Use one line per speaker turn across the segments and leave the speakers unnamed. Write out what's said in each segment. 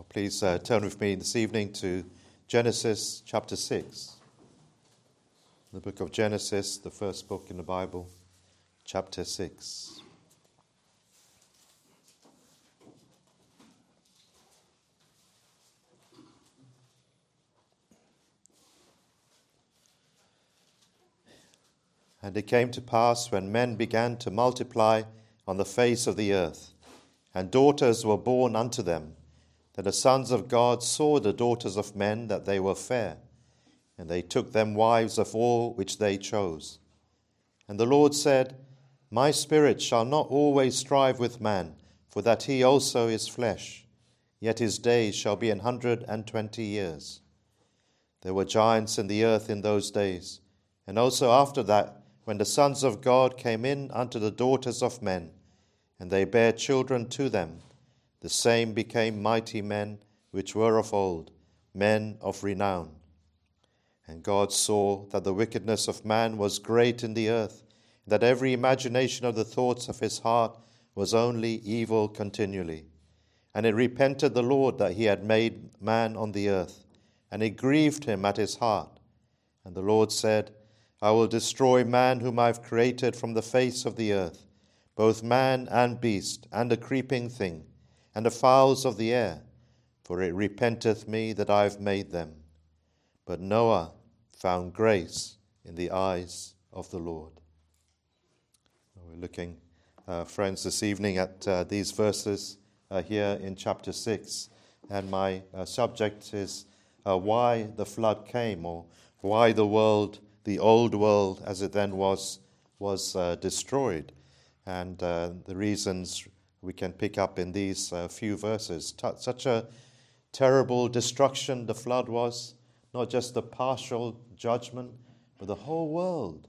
Well, please uh, turn with me this evening to Genesis chapter 6. The book of Genesis, the first book in the Bible, chapter 6. And it came to pass when men began to multiply on the face of the earth, and daughters were born unto them, that the sons of God saw the daughters of men that they were fair, and they took them wives of all which they chose. And the Lord said, My spirit shall not always strive with man, for that he also is flesh, yet his days shall be an hundred and twenty years. There were giants in the earth in those days, and also after that when the sons of God came in unto the daughters of men, and they bare children to them, the same became mighty men which were of old, men of renown. And God saw that the wickedness of man was great in the earth, that every imagination of the thoughts of his heart was only evil continually. And it repented the Lord that he had made man on the earth, and it grieved him at his heart. And the Lord said, I will destroy man whom I have created from the face of the earth, both man and beast, and a creeping thing, and the fowls of the air, for it repenteth me that I have made them. But Noah found grace in the eyes of the Lord. We're looking, uh, friends, this evening at uh, these verses uh, here in chapter 6, and my uh, subject is uh, why the flood came, or why the world the old world as it then was was uh, destroyed. And the reasons we can pick up in these uh, few verses. T- such a terrible destruction the flood was, not just the partial judgment, but the whole world.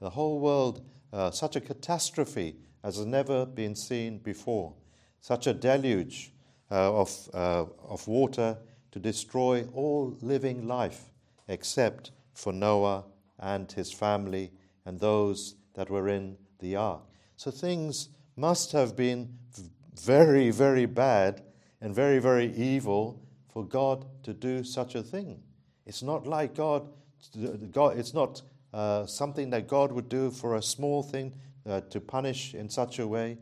The whole world, uh, such a catastrophe as has never been seen before. Such a deluge uh, of, uh, of water to destroy all living life except for Noah and his family and those that were in the ark. So things must have been very, very bad and very, very evil for God to do such a thing. It's not like God, God it's not uh, something that God would do for a small thing uh, to punish in such a way.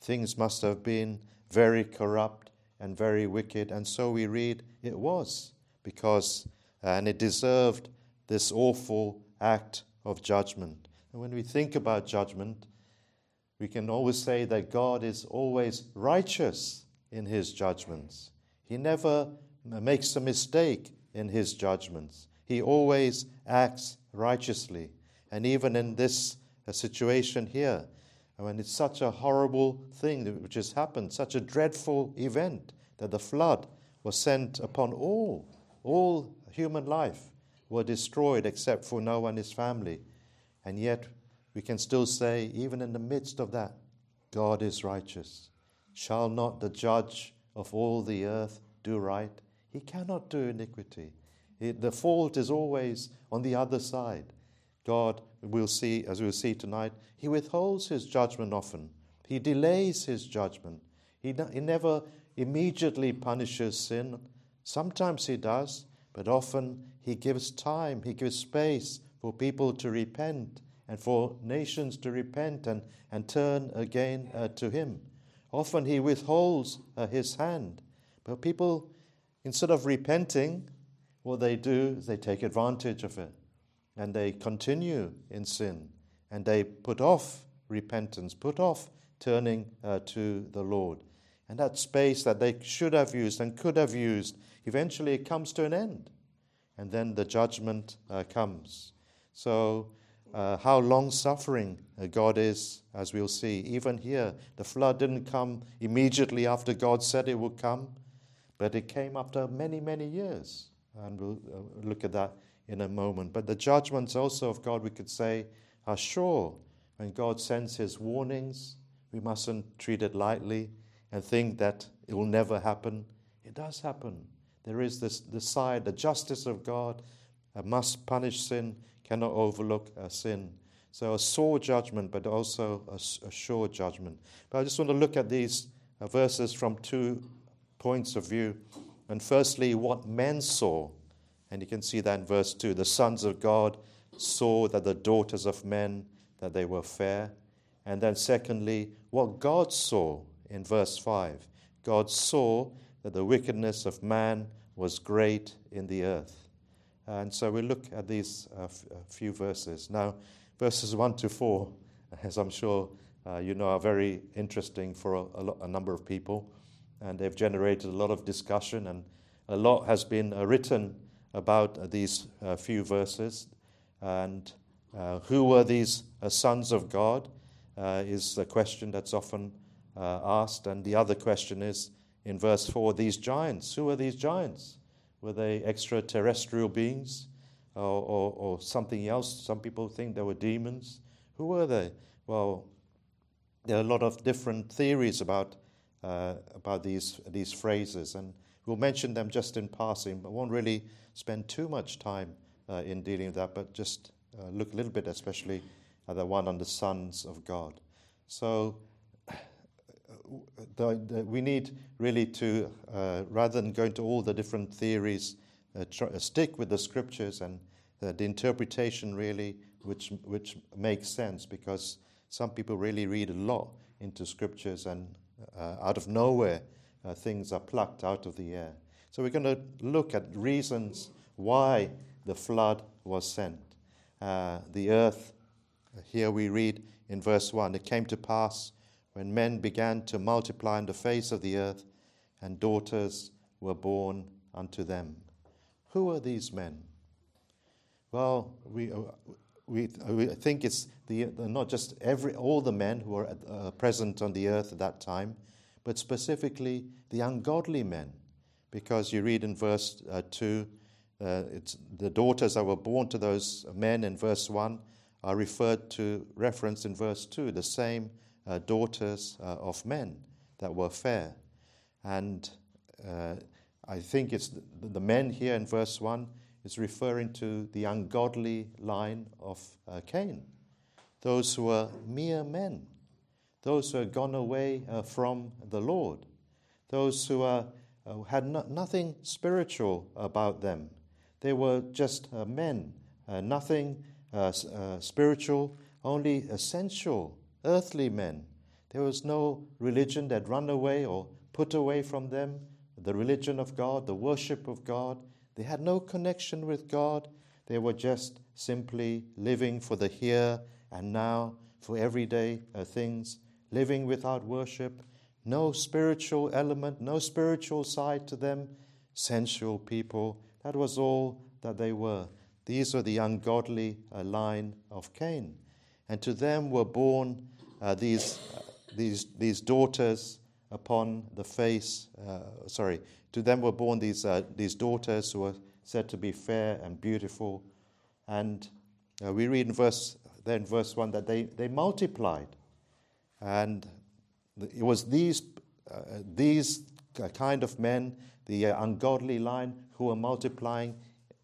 Things must have been very corrupt and very wicked. And so we read it was because, and it deserved this awful act of judgment. And when we think about judgment, we can always say that God is always righteous in his judgments. He never makes a mistake in his judgments. He always acts righteously. And even in this uh, situation here, when it's such a horrible thing which has happened, such a dreadful event that the flood was sent upon all, all human life were destroyed except for Noah and his family. And yet, we can still say, even in the midst of that, God is righteous. Shall not the judge of all the earth do right? He cannot do iniquity. the fault is always on the other side. God, we'll see, as we'll see tonight, He withholds His judgment often. He delays His judgment. He, he never immediately punishes sin. Sometimes He does, but often he gives time, he gives space for people to repent and for nations to repent and, and turn again uh, to him. Often he withholds uh, his hand, but people, instead of repenting, what they do is they take advantage of it and they continue in sin and they put off repentance, put off turning uh, to the Lord. And that space that they should have used and could have used eventually it comes to an end. And then the judgment uh, comes. So, uh, how long suffering uh, God is, as we'll see. Even here, the flood didn't come immediately after God said it would come, but it came after many, many years. And we'll uh, look at that in a moment. But the judgments also of God, we could say, are sure. When God sends his warnings, we mustn't treat it lightly and think that it will never happen. It does happen. There is this, this side, the justice of God must punish sin, cannot overlook sin. So a sore judgment, but also a, a, sure judgment. But I just want to look at these uh, verses from two points of view. And firstly, what men saw. And you can see that in verse 2. The sons of God saw that the daughters of men, that they were fair. And then secondly, what God saw in verse 5. God saw that the wickedness of man was great in the earth. And so we look at these uh, few verses. Now, verses 1 to 4, as I'm sure uh, you know, are very interesting for a, a, a, number of people. And they've generated a lot of discussion, and a lot has been uh, written about uh, these uh, few verses. And uh, who were these sons of God is the question that's often asked. And the other question is in verse 4 these giants, who are these giants? Were they extraterrestrial beings or, or, or, something else? Some people think they were demons. Who were they? Well, there are a lot of different theories about, uh, about these, these phrases, and we'll mention them just in passing, but won't really spend too much time uh, in dealing with that, but just uh, look a little bit, especially at the one on the sons of God. So, the, the, we need really to, uh, rather than go into all the different theories, uh, uh, stick with the scriptures and uh, the interpretation really, which, which makes sense because some people really read a lot into scriptures and uh, out of nowhere uh, things are plucked out of the air. So we're going to look at reasons why the flood was sent. the earth, here we read in verse 1 it came to pass when men began to multiply on the face of the earth, and daughters were born unto them. Who are these men? Well, we, uh, we, we think it's the, not just every, all the men who were uh, present on the earth at that time, but specifically the ungodly men. Because you read in verse uh, 2, uh, it's the daughters that were born to those men in verse 1 are referred to, referenced in verse 2, the same uh, daughters uh, of men that were fair. And uh, I think it's the, the, men here in verse 1 is referring to the ungodly line of uh, Cain, those who are mere men, those who have gone away uh, from the Lord, those who are, uh, had no, nothing spiritual about them. They were just men, nothing spiritual, only essential earthly men. There was no religion that run away or put away from them the religion of God, the worship of God. They had no connection with God. They were just simply living for the here and now, for everyday uh, things, living without worship, no spiritual element, no spiritual side to them, sensual people. That was all that they were. These were the ungodly uh, line of Cain. And to them were born uh, these, uh, these, these daughters upon the face, uh, sorry, to them were born these, uh, these daughters who were said to be fair and beautiful. And uh, we read in verse, then verse 1 that they, they multiplied. And it was these, these kind of men, the ungodly line, who were multiplying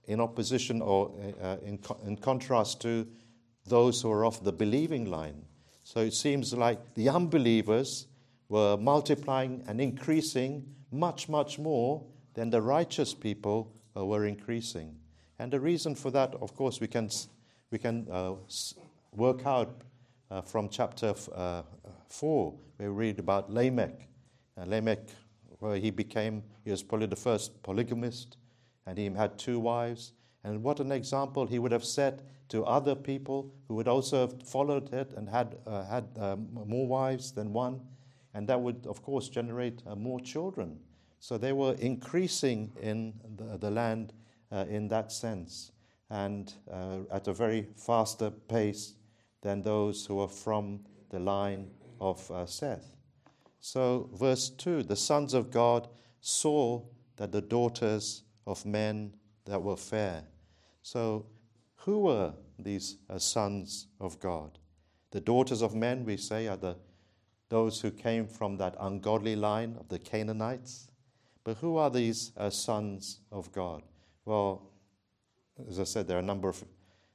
in opposition or in, in contrast to those who are of the believing line. So it seems like the unbelievers were multiplying and increasing much, much more than the righteous people uh, were increasing. And the reason for that, of course, we can, we can uh, work out uh, from chapter f- uh, 4, where we read about Lamech. Uh, Lamech, where he became, he was probably the first polygamist, and he had two wives. And what an example he would have set to other people who would also have followed it and had, uh, had uh, more wives than one. And that would, of course, generate uh, more children. So they were increasing in the, the land uh, in that sense and uh, at a very faster pace than those who are from the line of uh, Seth. So, verse 2 the sons of God saw that the daughters of men that were fair. So, who were these uh, sons of God? The daughters of men, we say, are the, those who came from that ungodly line of the Cainites. But who are these uh, sons of God? Well, as I said, there are a number of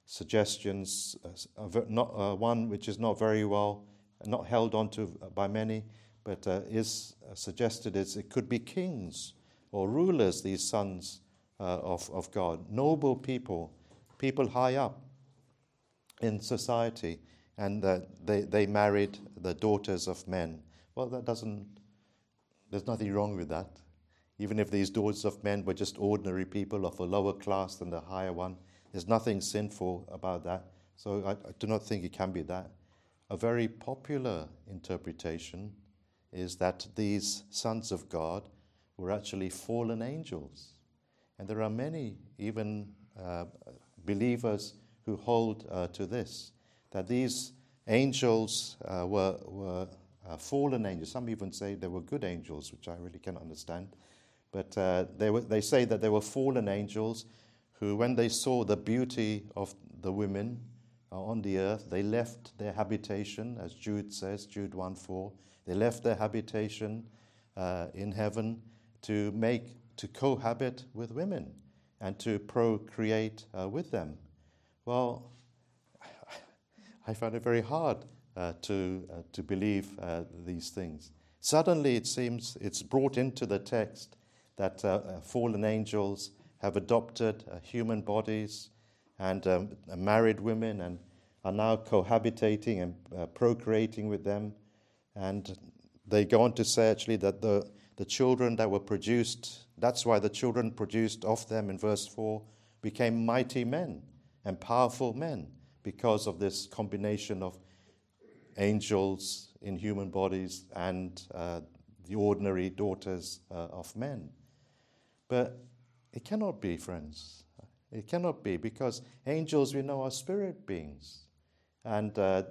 suggestions. Uh, not, uh, one which is not very well, not held onto by many, but uh, is suggested is it could be kings or rulers, these sons uh, of, of God, noble people, people high up in society, and uh, they, they married the daughters of men. Well, that doesn't, there's nothing wrong with that. Even if these daughters of men were just ordinary people of a lower class than the higher one, there's nothing sinful about that. So I, I do not think it can be that. A very popular interpretation is that these sons of God were actually fallen angels. And there are many, even uh, believers, who hold uh, to this that these angels uh, were, were uh, fallen angels. Some even say they were good angels, which I really cannot understand. But uh, they, were, they say that they were fallen angels who, when they saw the beauty of the women uh, on the earth, they left their habitation, as Jude says, Jude 1 4. They left their habitation in heaven to make to cohabit with women and to procreate uh, with them. Well, I find it very hard uh, to, uh, to believe uh, these things. Suddenly, it seems it's brought into the text that uh, uh, fallen angels have adopted human bodies and um, married women and are now cohabitating and procreating with them. And they go on to say actually that the, the children that were produced, that's why the children produced of them in verse 4 became mighty men and powerful men because of this combination of angels in human bodies and uh, the ordinary daughters uh, of men. But it cannot be, friends. It cannot be because angels, we know, are spirit beings. And uh,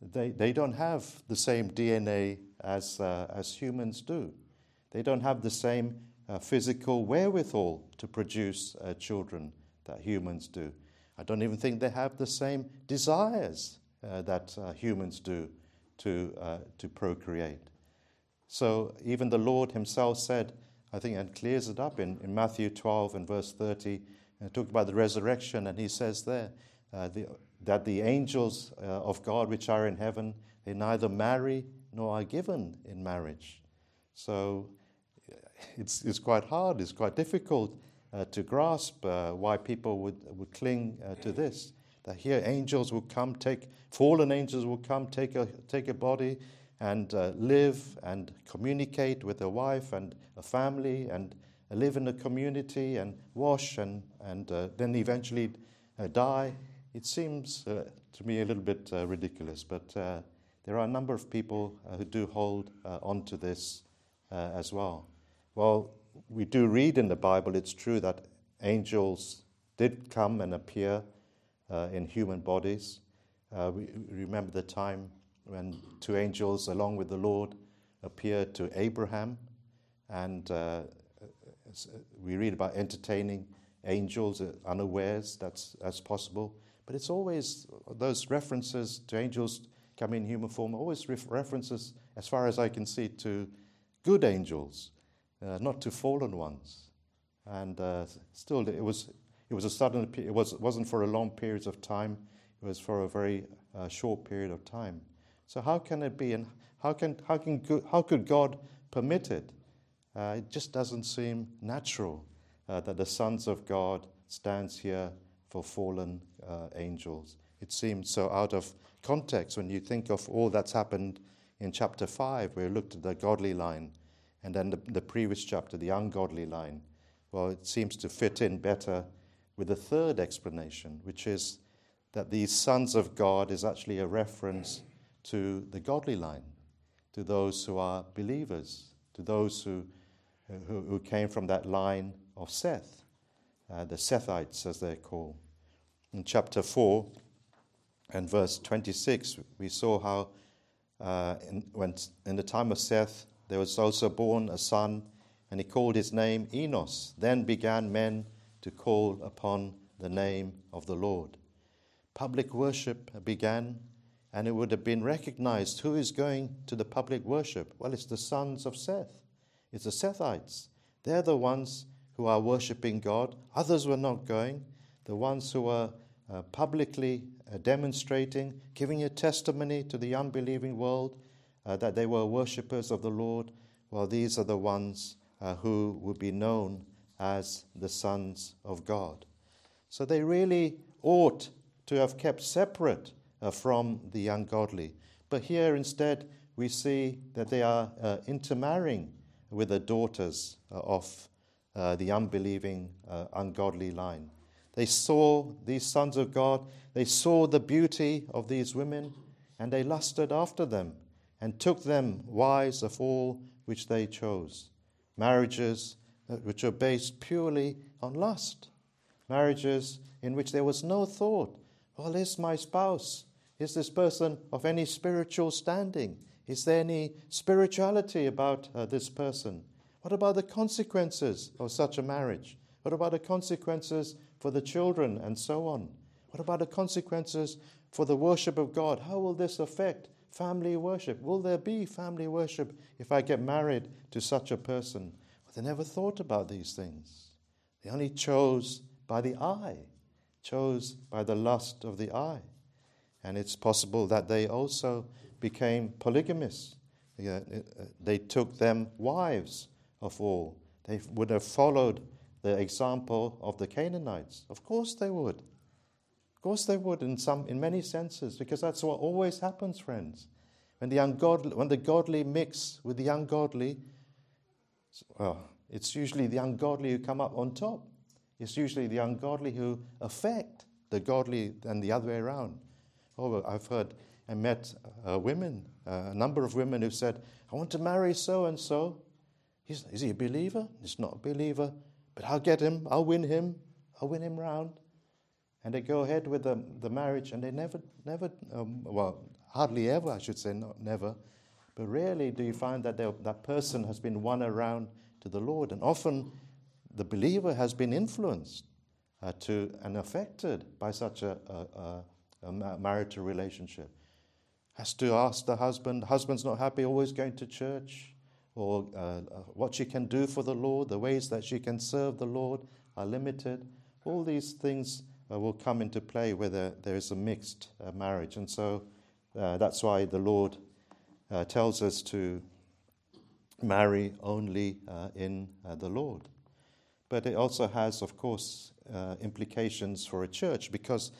they, they don't have the same DNA as, uh, as humans do. They don't have the same uh, physical wherewithal to produce uh, children that humans do. I don't even think they have the same desires uh, that uh, humans do to, uh, to procreate. So even the Lord Himself said, I think, and clears it up in, in Matthew 12 and verse 30, and talked about the resurrection, and He says there uh, the, that the angels uh, of God which are in heaven, they neither marry nor are given in marriage. So it's, it's quite hard, it's quite difficult uh, to grasp uh, why people would, would cling uh, to this. That here angels will come, take, fallen angels will come, take a, take a body and uh, live and communicate with a wife and a family and live in a community and wash and, and uh, then eventually uh, die. It seems to me a little bit ridiculous, but there are a number of people who do hold onto this as well. Well, we do read in the Bible, it's true that angels did come and appear uh, in human bodies. Uh, we remember the time when two angels, along with the Lord, appeared to Abraham, and uh, we read about entertaining angels unawares. That's that's possible, but it's always those references to angels coming in human form. Always references, as far as I can see, to good angels uh, not to fallen ones. And uh, still, it was, it was a sudden, it was, wasn't for a long period of time, it was for a very uh, short period of time. So, how can it be, and how, can, how, can, how could God permit it? Uh, it just doesn't seem natural uh, that the sons of God stands here for fallen uh, angels. It seems so out of context when you think of all that's happened in chapter 5, where we looked at the godly line and then the, the previous chapter, the ungodly line, well, it seems to fit in better with the third explanation, which is that these sons of God is actually a reference to the godly line, to those who are believers, to those who, who, who came from that line of Seth, uh, the Sethites as they're called. In chapter 4 and verse 26, we saw how uh, in, when, in the time of Seth, there was also born a son, and he called his name Enos. Then began men to call upon the name of the Lord. Public worship began, and it would have been recognized who is going to the public worship. Well, it's the sons of Seth, it's the Sethites. They're the ones who are worshiping God. Others were not going. The ones who were uh, publicly uh, demonstrating, giving a testimony to the unbelieving world uh, that they were worshippers of the Lord, well, these are the ones uh, who would be known as the sons of God. So they really ought to have kept separate uh, from the ungodly. But here instead, we see that they are uh, intermarrying with the daughters uh, of uh, the unbelieving, ungodly line. They saw these sons of God, they saw the beauty of these women, and they lusted after them and took them wives of all which they chose. Marriages uh, which are based purely on lust. Marriages in which there was no thought, well, is my spouse? Is this person of any spiritual standing? Is there any spirituality about uh, this person? What about the consequences of such a marriage? What about the consequences for the children and so on? What about the consequences for the worship of God? How will this affect family worship? Will there be family worship if I get married to such a person? Well, they never thought about these things. They only chose by the eye, chose by the lust of the eye. And it's possible that they also became polygamists. Uh, they took them wives of all. They would have followed the example of the Cainites. Of course they would. Course they would in some in many senses, because that's what always happens, friends. When the ungodly when the godly mix with the ungodly, well, it's usually the ungodly who come up on top. It's usually the ungodly who affect the godly and the other way around. Oh, I've heard and met uh, women, uh, a number of women who said, I want to marry so and so. Is he a believer? He's not a believer. But I'll get him, I'll win him, I'll win him round. And they go ahead with the, the marriage, and they never, never, um, well, hardly ever, I should say, not never, but rarely do you find that that person has been won around to the Lord. And often the believer has been influenced uh, to and affected by such a, a, a, a marital relationship. Has to ask the husband, husband's not happy, always going to church or uh, uh, what she can do for the Lord, the ways that she can serve the Lord are limited. All these things will come into play where there, is a mixed uh, marriage. And so uh, that's why the Lord uh, tells us to marry only in the Lord. But it also has, of course, implications for a church because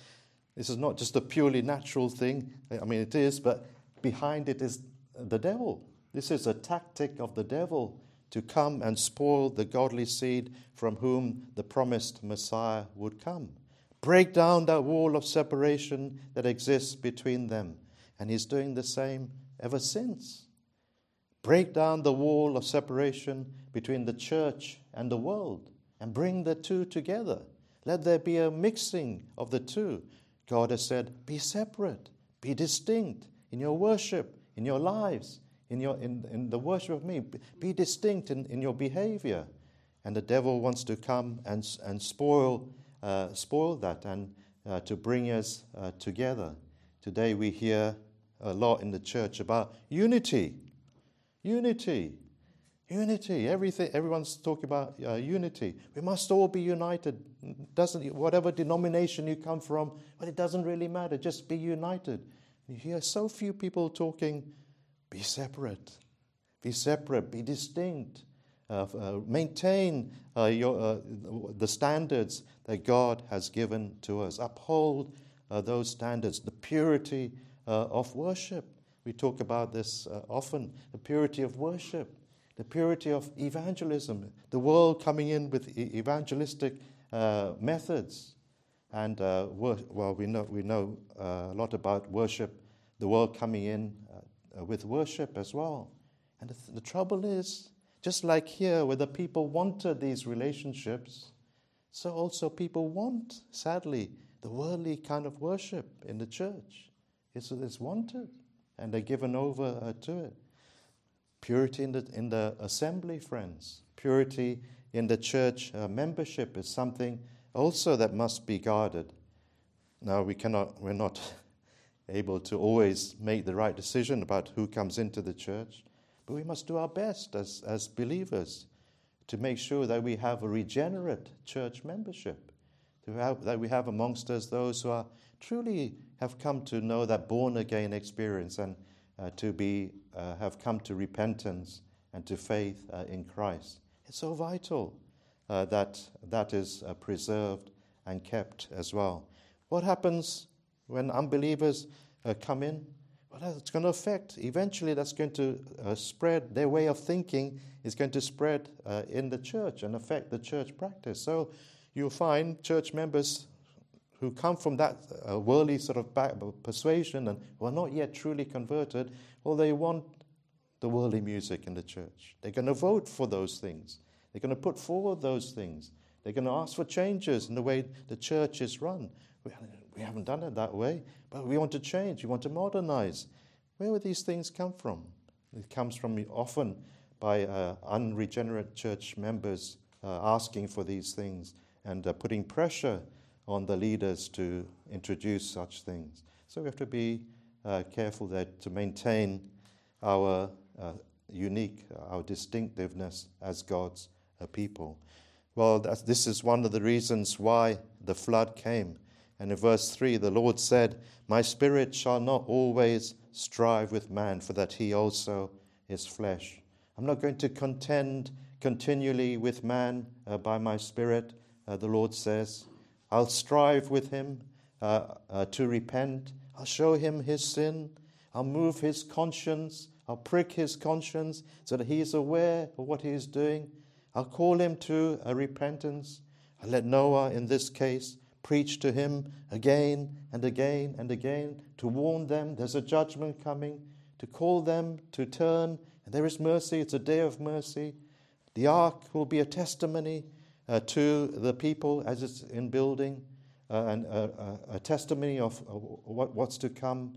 this is not just a purely natural thing. I mean, it is, but behind it is the devil. This is a tactic of the devil to come and spoil the godly seed from whom the promised Messiah would come. Break down that wall of separation that exists between them. And he's doing the same ever since. Break down the wall of separation between the church and the world and bring the two together. Let there be a mixing of the two. God has said, be separate, be distinct in your worship, in your lives, in, your, in, in the worship of me. Be distinct in, in your behavior. And the devil wants to come and, and spoil, spoil that and uh, to bring us uh, together. Today we hear a lot in the church about unity. Unity. Unity. Everything, everyone's talking about uh, unity. We must all be united. Doesn't whatever denomination you come from, but it doesn't really matter. Just be united. You hear so few people talking be separate. Be separate. Be distinct. Uh, uh, maintain uh, your, uh, the standards that God has given to us. Uphold uh, those standards. The purity uh, of worship. We talk about this often. The purity of worship. The purity of evangelism. The world coming in with evangelistic methods. And well, we know, we know a lot about worship, the world coming in uh, with worship as well. And the, th- the trouble is, just like here, where the people wanted these relationships, so also people want, sadly, the worldly kind of worship in the church. It's, it's wanted, and they're given over uh, to it. Purity in the, in the assembly, friends. Purity in the church uh, membership is something also that must be guarded. Now, we cannot, we're not able to always make the right decision about who comes into the church. But we must do our best as, as believers to make sure that we have a regenerate church membership, that we have amongst us those who are truly have come to know that born again experience and uh, to be, uh, have come to repentance and to faith uh, in Christ. It's so vital uh, that that is uh, preserved and kept as well. What happens when unbelievers uh, come in? Well, it's going to affect, eventually, that's going to uh, spread, their way of thinking is going to spread uh, in the church and affect the church practice. So you'll find church members who come from that uh, worldly sort of back, persuasion and who are not yet truly converted, well, they want the worldly music in the church. They're going to vote for those things. They're going to put forward those things. They're going to ask for changes in the way the church is run. We haven't done it that way, but we want to change. We want to modernize. Where would these things come from? It comes from often by uh, unregenerate church members uh, asking for these things and uh, putting pressure on the leaders to introduce such things. So we have to be uh, careful that to maintain our uh, unique, our distinctiveness as God's uh, people. Well, this is one of the reasons why the flood came. And in verse 3, the Lord said, My spirit shall not always strive with man, for that he also is flesh. I'm not going to contend continually with man uh, by my spirit, uh, the Lord says. I'll strive with him uh, uh to repent. I'll show him his sin. I'll move his conscience. I'll prick his conscience so that he is aware of what he is doing. I'll call him to a repentance. I'll let Noah, in this case, preach to him again and again and again to warn them there's a judgment coming, to call them to turn. And there is mercy, it's a day of mercy. The ark will be a testimony uh, to the people as it's in building, uh, and uh, uh a testimony of what, what's to come.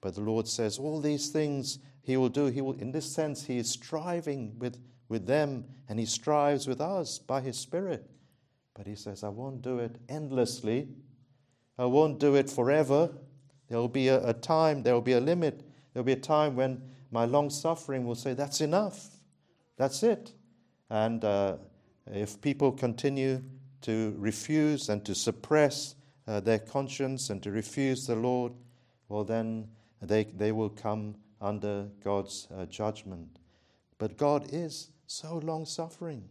But the Lord says all these things He will do. He will, in this sense, He is striving with, with them, and He strives with us by His Spirit. But he says, I won't do it endlessly. I won't do it forever. There will be a, a time, there will be a limit. There will be a time when my long suffering will say, That's enough. That's it. And uh, if people continue to refuse and to suppress uh, their conscience and to refuse the Lord, well, then they, they will come under God's uh, judgment. But God is so long suffering.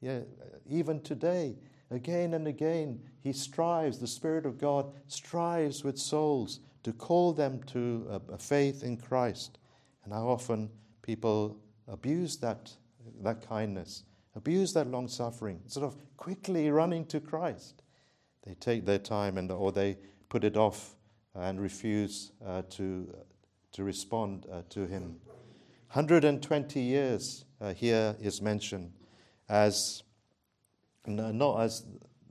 Yeah, even today, again and again, He strives, the Spirit of God strives with souls to call them to a, a faith in Christ. And how often people abuse that, that kindness, abuse that long suffering, sort of quickly running to Christ. They take their time and, or they put it off and refuse uh, to, to respond uh, to Him. 120 years uh, here is mentioned as not as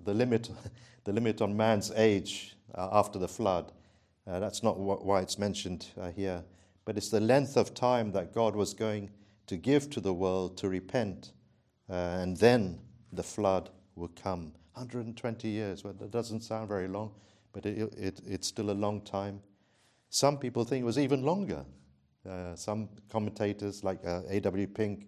the limit, the limit on man's age uh, after the flood. Uh, that's not wh- why it's mentioned uh, here. But it's the length of time that God was going to give to the world to repent, uh, and then the flood will come. 120 years. Well, that doesn't sound very long, but it, it, it's still a long time. Some people think it was even longer. Uh, some commentators, like uh, A.W. Pink,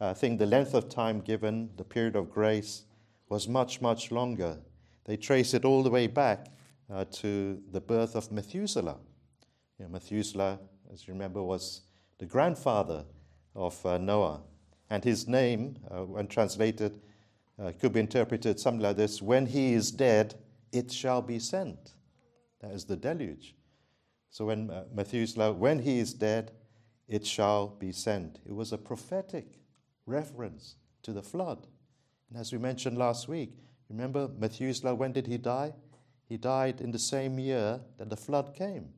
uh, think the length of time given, the period of grace, was much, much longer. They trace it all the way back uh, to the birth of Methuselah. You know, Methuselah, as you remember, was the grandfather of uh, Noah. And his name, uh, when translated, uh, could be interpreted something like this When he is dead, it shall be sent. That is the deluge. So when uh, Methuselah, when he is dead, it shall be sent. It was a prophetic reference to the flood. And as we mentioned last week, remember Methuselah, when did he die? He died in the same year that the flood came.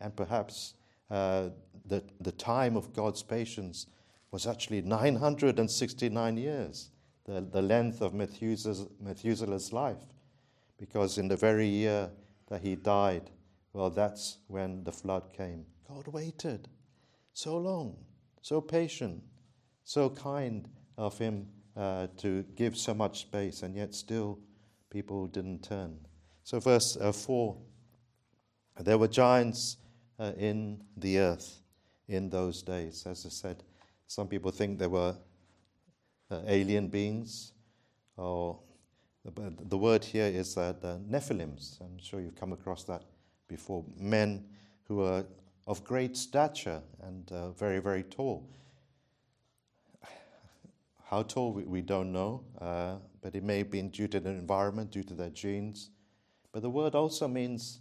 And perhaps uh, the, the time of God's patience was actually 969 years, the, the length of Methuselah's, Methuselah's life. Because in the very year that he died, well, that's when the flood came. God waited so long, so patient, so kind of him uh, to give so much space, and yet still people didn't turn. So, verse uh, 4 there were giants uh, in the earth in those days. As I said, some people think there were uh, alien beings, or the word here is uh, Nephilims. I'm sure you've come across that before. Men who are of great stature and uh, very, very tall. How tall, we, we don't know, uh, but it may have been due to the environment, due to their genes. But the word also means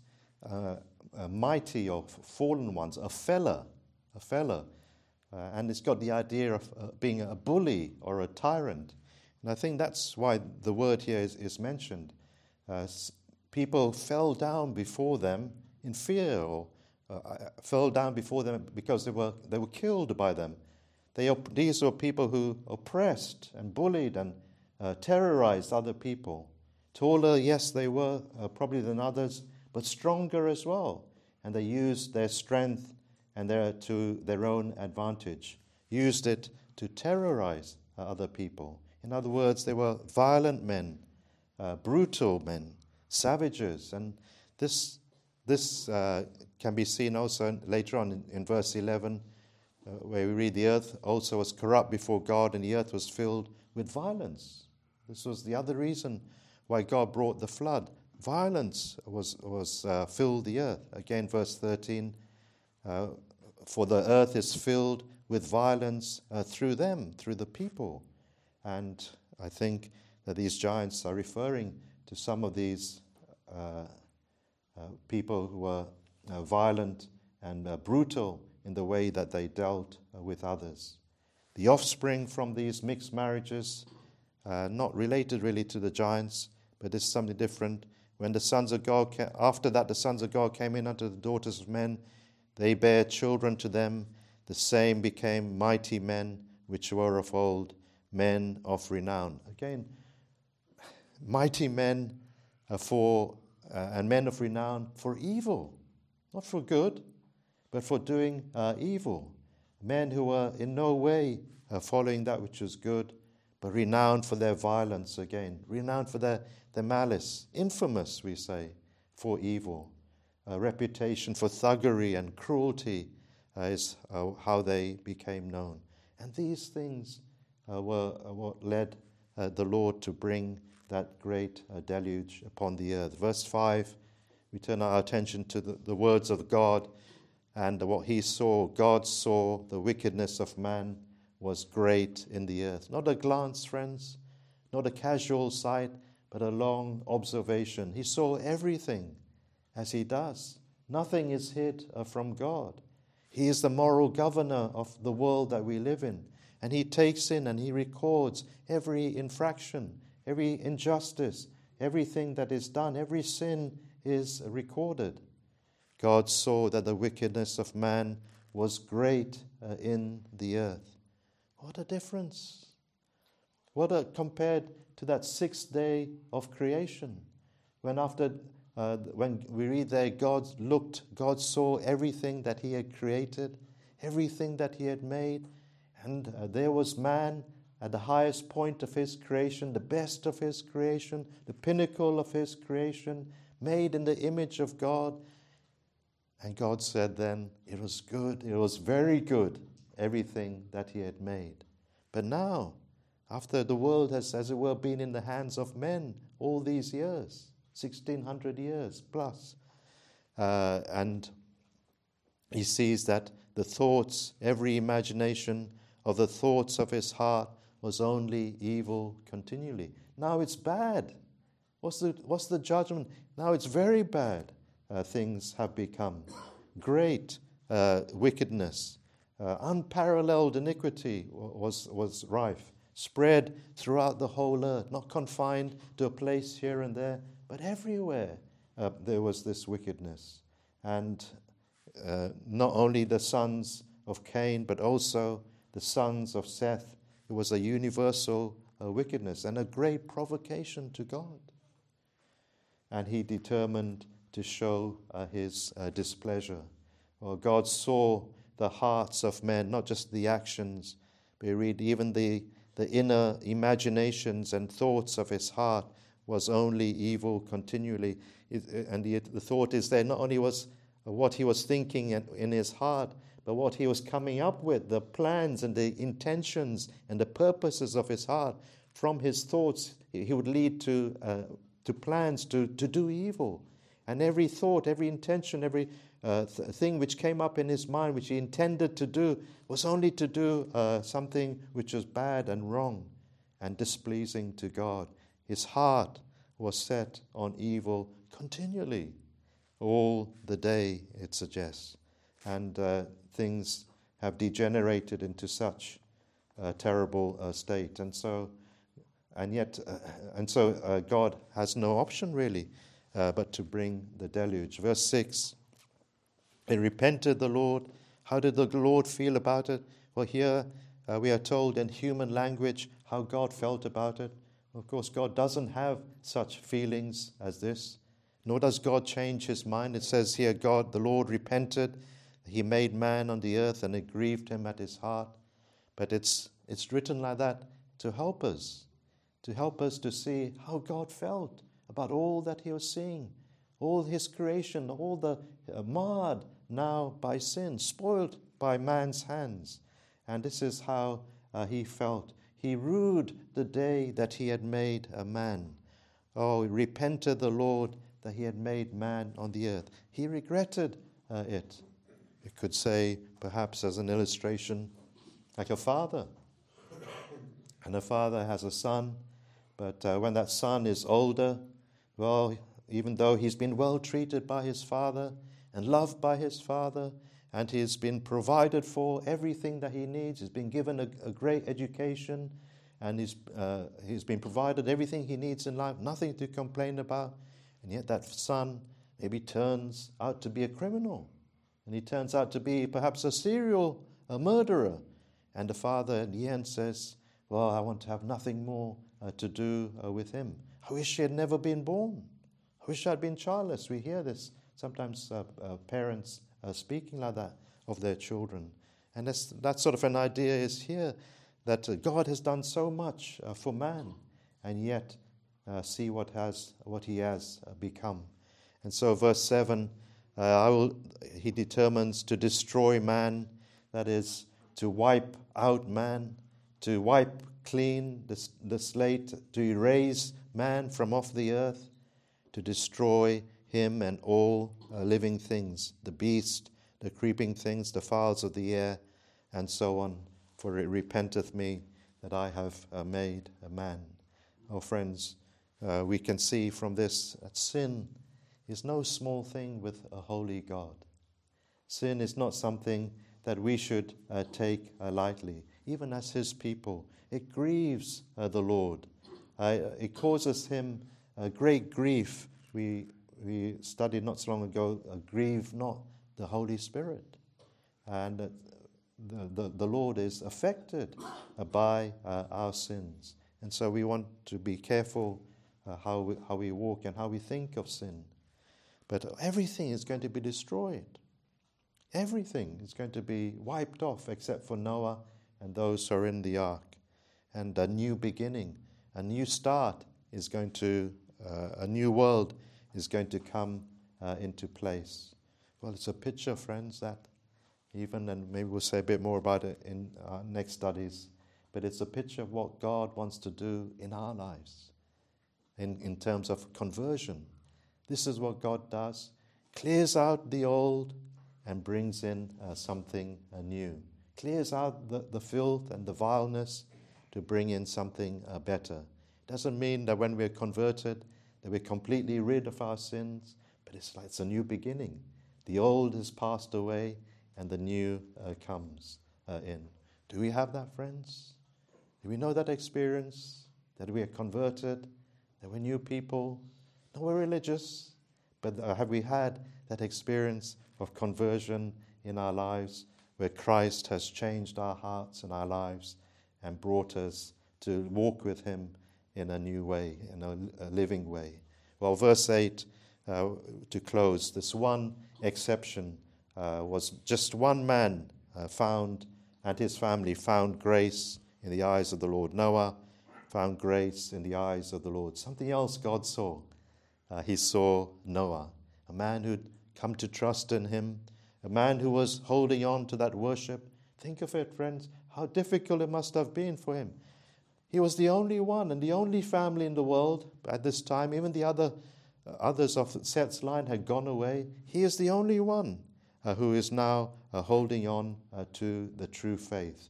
uh, mighty or fallen ones, a fella, a fella. Uh, and it's got the idea of uh, being a bully or a tyrant. And I think that's why the word here is, is mentioned. Uh, people fell down before them in fear or uh, fell down before them because they were, they were killed by them. They, these were people who oppressed and bullied and uh, terrorized other people. Taller, yes, they were, uh, probably than others, but stronger as well. And they used their strength and their, to their own advantage, used it to terrorize uh, other people. In other words, they were violent men, uh, brutal men, savages. And this, this uh, can be seen also later on in, in verse 11, uh, where we read, The earth also was corrupt before God, and the earth was filled with violence. This was the other reason why God brought the flood. Violence was, was uh, filled the earth. Again, verse 13 uh, For the earth is filled with violence uh, through them, through the people. And I think that these giants are referring to some of these uh, uh, people who were violent and brutal in the way that they dealt uh, with others. The offspring from these mixed marriages, uh, not related really to the giants, but it's something different. When the sons of God, after that, the sons of God came in unto the daughters of men, they bare children to them. The same became mighty men which were of old, men of renown. Again, mighty men uh, for uh, and men of renown for evil, not for good, but for doing uh, evil. Men who were in no way uh, following that which was good, but renowned for their violence again, renowned for their, their malice, infamous, we say, for evil. A reputation for thuggery and cruelty uh, is uh, how they became known. And these things uh, were what led the Lord to bring that great uh, deluge upon the earth. Verse 5, we turn our attention to the, the words of God and what he saw. God saw the wickedness of man was great in the earth. Not a glance, friends, not a casual sight, but a long observation. He saw everything as he does. Nothing is hid uh, from God. He is the moral governor of the world that we live in. And he takes in and he records every infraction, every injustice, everything that is done, every sin is recorded. God saw that the wickedness of man was great uh, in the earth. What a difference! What a compared to that sixth day of creation, when after uh, when we read there, God looked, God saw everything that He had created, everything that He had made, and uh, there was man at the highest point of his creation, the best of his creation, the pinnacle of his creation, made in the image of God. And God said then, It was good, it was very good, everything that he had made. But now, after the world has, as it were, been in the hands of men all these years, 1600 years plus, uh, and he sees that the thoughts, every imagination of the thoughts of his heart was only evil continually. Now it's bad. What's the, what's the judgment? Now it's very bad. Uh, things have become great uh, wickedness, uh, unparalleled iniquity was, was rife, spread throughout the whole earth, not confined to a place here and there, but everywhere uh, there was this wickedness. And uh, not only the sons of Cain, but also the sons of Seth it was a universal uh, wickedness and a great provocation to God. And he determined to show uh, his uh, displeasure. Well, God saw the hearts of men, not just the actions, but we read even the, the inner imaginations and thoughts of his heart was only evil continually. And the, the thought is there not only was what he was thinking in his heart, but what he was coming up with, the plans and the intentions and the purposes of his heart, from his thoughts, he would lead to, uh, to plans to, to do evil. And every thought, every intention, every uh, th- thing which came up in his mind, which he intended to do, was only to do uh, something which was bad and wrong. and displeasing to God. His heart was set on evil continually, all the day, it suggests. And uh, things have degenerated into such a terrible uh, state. And so, and yet, uh, and so uh, God has no option really uh, but to bring the deluge. Verse 6 They repented the Lord. How did the Lord feel about it? Well, here uh, we are told in human language how God felt about it. Of course, God doesn't have such feelings as this, nor does God change his mind. It says here, God, the Lord, repented. He made man on the earth and it grieved him at his heart. But it's, it's written like that to help us, to help us to see how God felt about all that he was seeing, all his creation, all the uh, marred now by sin, spoiled by man's hands. And this is how uh, he felt. He rued the day that he had made a man. Oh, repented the Lord that he had made man on the earth. He regretted uh, it. Could say, perhaps as an illustration, like a father. And a father has a son, but uh, when that son is older, well, even though he's been well treated by his father and loved by his father, and he's been provided for everything that he needs, he's been given a, a great education, and he's, uh, he's been provided everything he needs in life, nothing to complain about. And yet that son maybe turns out to be a criminal, and he turns out to be perhaps a serial a murderer. And the father in the end says, Well, I want to have nothing more uh, to do uh, with him. I wish she had never been born. I wish I'd been childless. We hear this sometimes uh, uh, parents uh, speaking like that of their children. And that's, that sort of an idea is here that uh, God has done so much uh, for man, and yet uh, see what, has, what he has become. And so, verse 7 I will, he determines to destroy man, that is, to wipe out man, to wipe clean the, the slate, to erase man from off the earth, to destroy him and all uh, living things, the beast, the creeping things, the fowls of the air, and so on. For it repenteth me that I have uh, made a man. Oh, friends, uh, we can see from this that sin is no small thing with a holy God. Sin is not something that we should uh, take uh, lightly, even as His people. It grieves uh, the Lord uh, it causes him great grief. We, we studied not so long ago, grieve not the Holy Spirit. And the, the, the, Lord is affected by uh, our sins. And so we want to be careful uh, how, we, how we walk and how we think of sin. But everything is going to be destroyed. Everything is going to be wiped off except for Noah and those who are in the ark. And a new beginning a new start is going to, uh, a new world is going to come uh, into place. Well, it's a picture, friends, that even, and maybe we'll say a bit more about it in our next studies, but it's a picture of what God wants to do in our lives in, in terms of conversion. This is what God does clears out the old and brings in uh, something uh, new, clears out the, the filth and the vileness to bring in something uh, better. It doesn't mean that when we're converted, that we're completely rid of our sins, but it's like it's a new beginning. The old has passed away and the new uh, comes uh, in. Do we have that, friends? Do we know that experience? That we are converted? That we're new people? No, we're religious, but uh, have we had that experience of conversion in our lives where Christ has changed our hearts and our lives and brought us to walk with Him in a new way, in a, a living way. Well, verse 8, uh, to close, this one exception uh, was just one man uh, found, and his family found grace in the eyes of the Lord. Noah found grace in the eyes of the Lord. Something else God saw. Uh, he saw Noah, a man who'd come to trust in him, a man who was holding on to that worship. Think of it, friends how difficult it must have been for him. He was the only one and the only family in the world at this time. Even the other uh, others of Seth's line had gone away. He is the only one uh, who is now uh, holding on uh, to the true faith.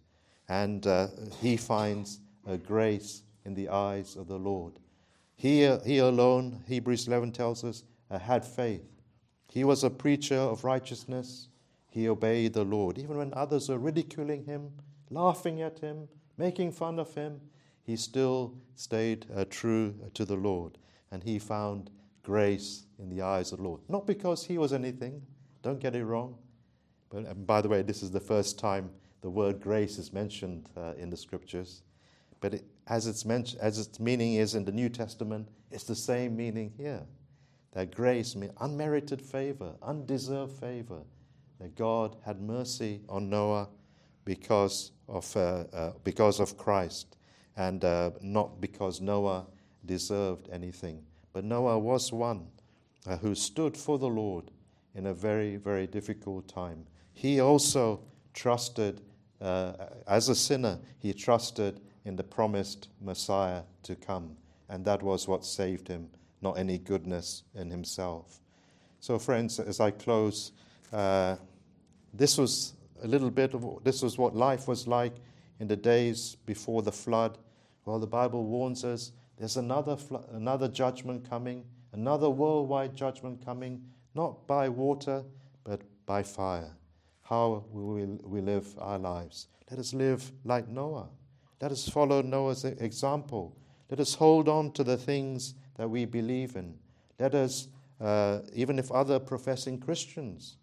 And uh, he finds grace in the eyes of the Lord. He, he alone, Hebrews 11 tells us, uh, had faith. He was a preacher of righteousness. He obeyed the Lord. Even when others were ridiculing him, laughing at him, making fun of him, he still stayed uh, true to the Lord. And he found grace in the eyes of the Lord. Not because he was anything, don't get it wrong. But by the way, this is the first time the word grace is mentioned uh, in the scriptures. But it, as, its men- as its meaning is in the New Testament, it's the same meaning here. That grace means unmerited favor, undeserved favor. That God had mercy on Noah because of, uh, uh, because of Christ and uh, not because Noah deserved anything. But Noah was one who stood for the Lord in a very, very difficult time. He also trusted, uh, as a sinner, he trusted in the promised Messiah to come. And that was what saved him, not any goodness in himself. So, friends, as I close, uh, this was a little bit of this was what life was like in the days before the flood. Well, the Bible warns us there's another, another judgment coming, another worldwide judgment coming, not by water, but by fire. How will we, we live our lives? Let us live like Noah. Let us follow Noah's example. Let us hold on to the things that we believe in. Let us, uh, even if other professing Christians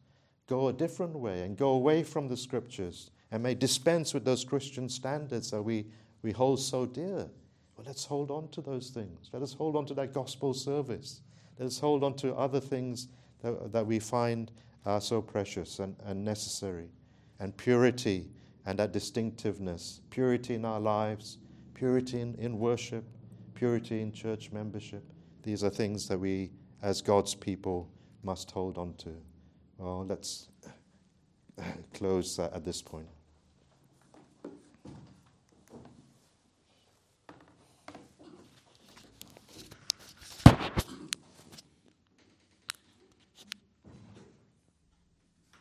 go a different way and go away from the scriptures and may dispense with those Christian standards that we, we hold so dear, well, let's hold on to those things. Let us hold on to that gospel service. Let us hold on to other things that, that we find are so precious and, and necessary. And purity and that distinctiveness purity in our lives, purity in, in worship, purity in church membership. These are things that we, as God's people, must hold on to. Well, let's close uh, at this point.